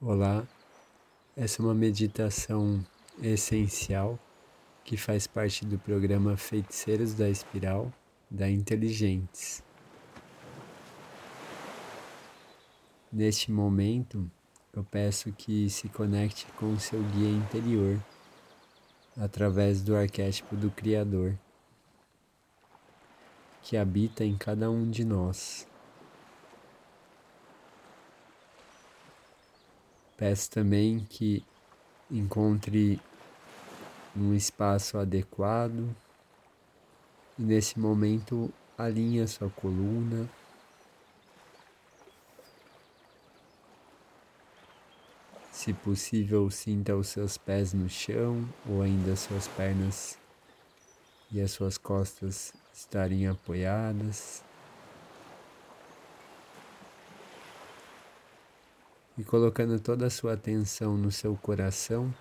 Olá, essa é uma meditação essencial que faz parte do programa Feiticeiros da Espiral da Inteligentes. Neste momento, eu peço que se conecte com o seu guia interior através do arquétipo do Criador que habita em cada um de nós. Peço também que encontre um espaço adequado e nesse momento alinhe a sua coluna. Se possível, sinta os seus pés no chão ou ainda suas pernas e as suas costas estarem apoiadas. E colocando toda a sua atenção no seu coração,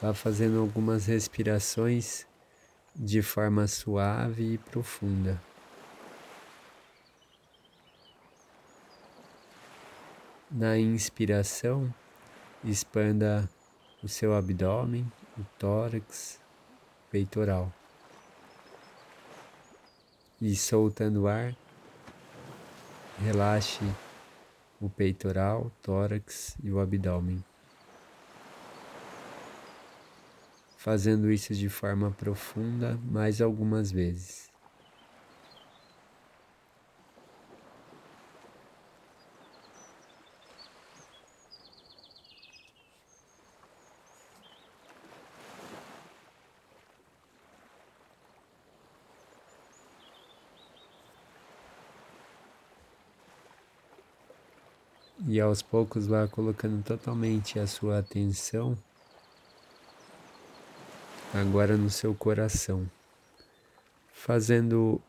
vá fazendo algumas respirações de forma suave e profunda. Na inspiração, expanda o seu abdômen, o tórax, o peitoral. E soltando o ar, relaxe o peitoral, tórax e o abdômen. Fazendo isso de forma profunda mais algumas vezes. E aos poucos vá colocando totalmente a sua atenção agora no seu coração. Fazendo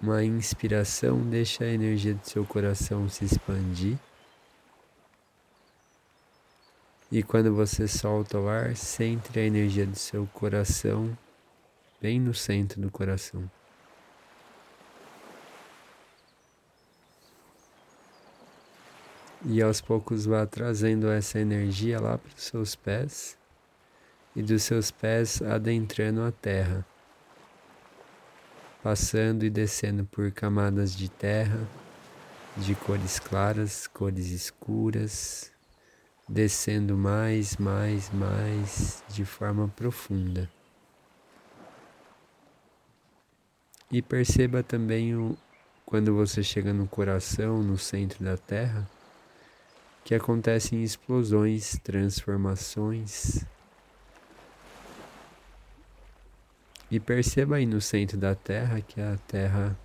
uma inspiração, deixa a energia do seu coração se expandir. E quando você solta o ar, centre a energia do seu coração bem no centro do coração. E aos poucos vá trazendo essa energia lá para os seus pés e dos seus pés adentrando a terra, passando e descendo por camadas de terra de cores claras, cores escuras, descendo mais, mais, mais de forma profunda. E perceba também o, quando você chega no coração, no centro da terra, que acontecem explosões, transformações. E perceba aí no centro da Terra que a Terra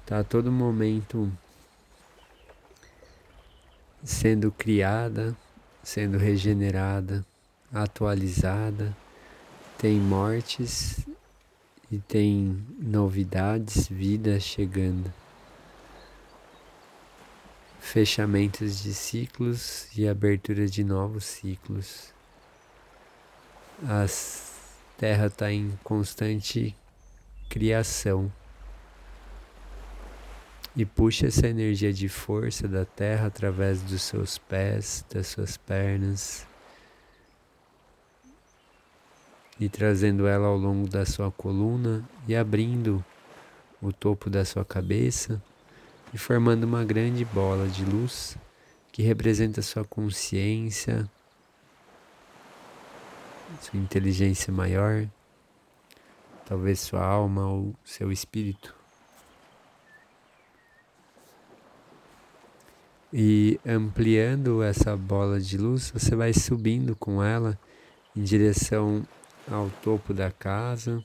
está a todo momento sendo criada, sendo regenerada, atualizada, tem mortes e tem novidades, vida chegando fechamentos de ciclos e abertura de novos ciclos. A Terra está em constante criação. E puxa essa energia de força da Terra através dos seus pés, das suas pernas. E trazendo ela ao longo da sua coluna e abrindo o topo da sua cabeça e formando uma grande bola de luz que representa sua consciência, sua inteligência maior, talvez sua alma ou seu espírito. E ampliando essa bola de luz, você vai subindo com ela em direção ao topo da casa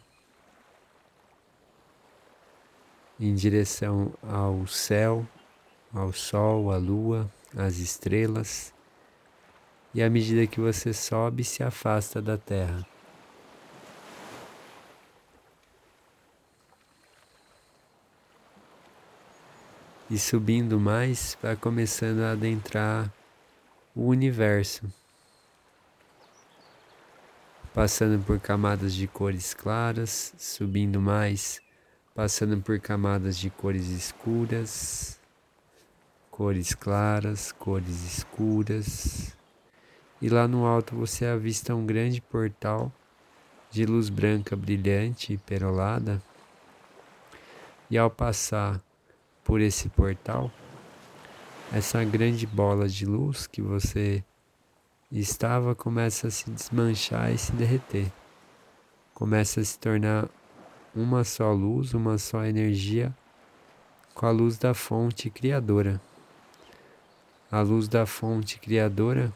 em direção ao céu, ao sol, à lua, às estrelas, e à medida que você sobe, se afasta da terra. E subindo mais, vai começando a adentrar o universo, passando por camadas de cores claras, subindo mais passando por camadas de cores escuras, cores claras, cores escuras. E lá no alto você avista um grande portal de luz branca brilhante e perolada. E ao passar por esse portal, essa grande bola de luz que você estava começa a se desmanchar e se derreter. Começa a se tornar uma só luz, uma só energia, com a luz da fonte criadora. A luz da fonte criadora,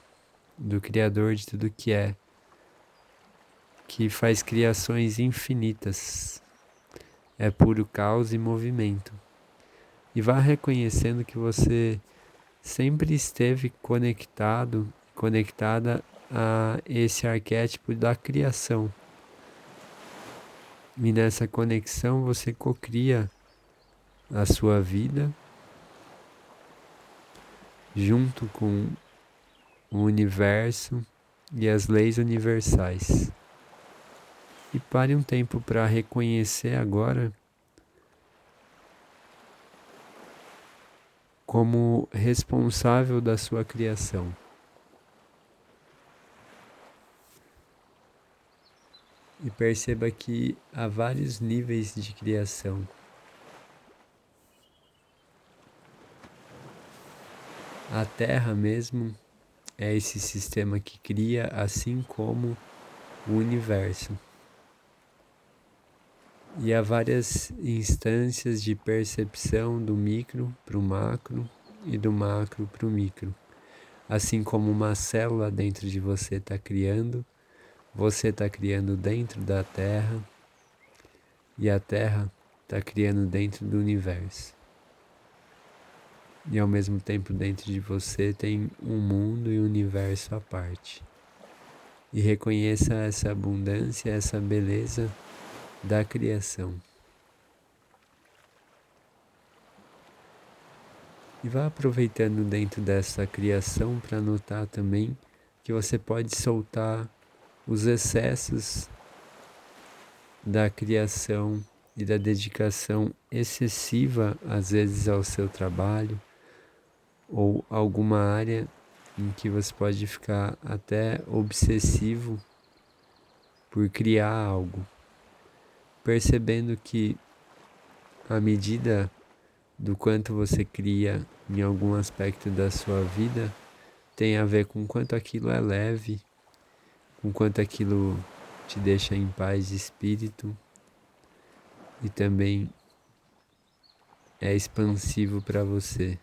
do Criador de tudo que é, que faz criações infinitas. É puro caos e movimento. E vá reconhecendo que você sempre esteve conectado, conectada a esse arquétipo da criação. E nessa conexão você cocria a sua vida junto com o universo e as leis universais. E pare um tempo para reconhecer agora como responsável da sua criação. E perceba que há vários níveis de criação. A Terra mesmo é esse sistema que cria, assim como o universo. E há várias instâncias de percepção do micro para o macro e do macro para o micro. Assim como uma célula dentro de você está criando, você está criando dentro da Terra e a Terra está criando dentro do universo e ao mesmo tempo dentro de você tem um mundo e um universo à parte. E reconheça essa abundância, essa beleza da criação. E vá aproveitando dentro dessa criação para notar também que você pode soltar os excessos da criação e da dedicação excessiva, às vezes, ao seu trabalho ou alguma área em que você pode ficar até obsessivo por criar algo, percebendo que à medida do quanto você cria em algum aspecto da sua vida tem a ver com quanto aquilo é leve, com quanto aquilo te deixa em paz de espírito e também é expansivo para você.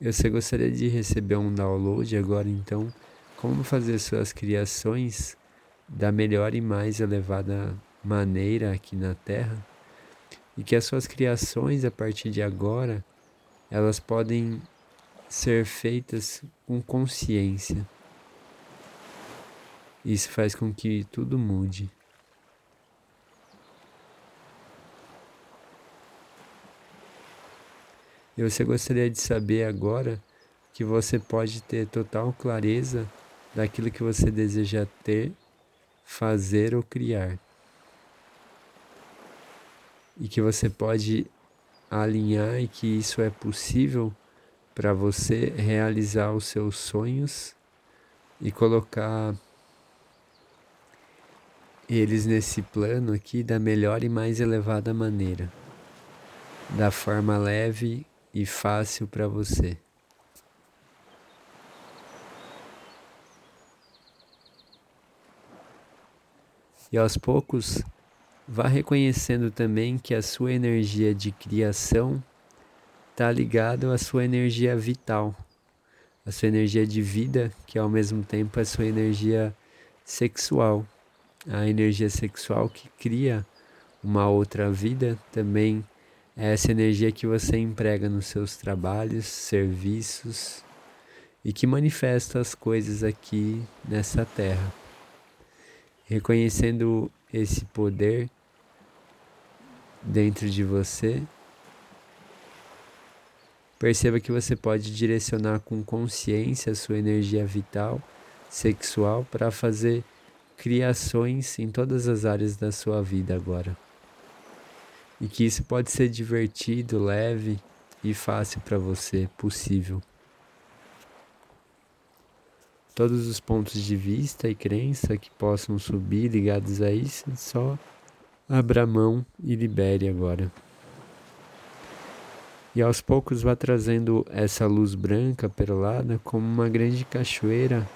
Você gostaria de receber um download agora então? Como fazer suas criações da melhor e mais elevada maneira aqui na Terra? E que as suas criações a partir de agora elas podem ser feitas com consciência. Isso faz com que tudo mude. E você gostaria de saber agora que você pode ter total clareza daquilo que você deseja ter, fazer ou criar. E que você pode alinhar e que isso é possível para você realizar os seus sonhos e colocar eles nesse plano aqui da melhor e mais elevada maneira, da forma leve e fácil para você. E aos poucos, vá reconhecendo também que a sua energia de criação está ligada à sua energia vital, a sua energia de vida, que ao mesmo tempo é a sua energia sexual. A energia sexual que cria uma outra vida também é essa energia que você emprega nos seus trabalhos, serviços e que manifesta as coisas aqui nessa terra. Reconhecendo esse poder dentro de você, perceba que você pode direcionar com consciência a sua energia vital, sexual, para fazer criações em todas as áreas da sua vida agora e que isso pode ser divertido, leve e fácil para você, possível. Todos os pontos de vista e crença que possam subir ligados a isso, só abra mão e libere agora. E aos poucos vá trazendo essa luz branca perolada como uma grande cachoeira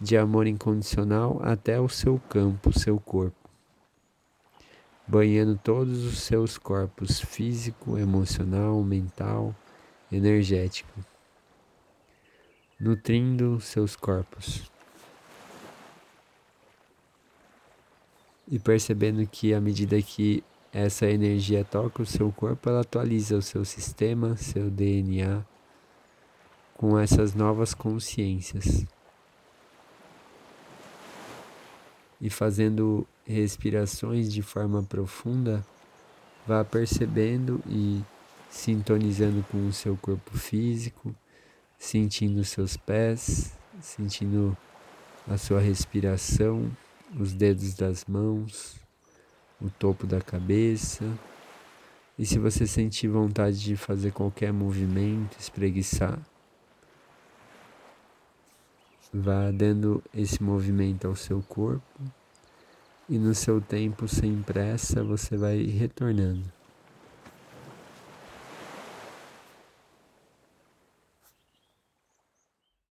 de amor incondicional até o seu campo, seu corpo banhando todos os seus corpos físico, emocional, mental, energético, nutrindo seus corpos. E percebendo que à medida que essa energia toca o seu corpo, ela atualiza o seu sistema, seu DNA, com essas novas consciências. e fazendo respirações de forma profunda, vá percebendo e sintonizando com o seu corpo físico, sentindo seus pés, sentindo a sua respiração, os dedos das mãos, o topo da cabeça. E se você sentir vontade de fazer qualquer movimento, espreguiçar, Vá dando esse movimento ao seu corpo e no seu tempo sem pressa você vai retornando.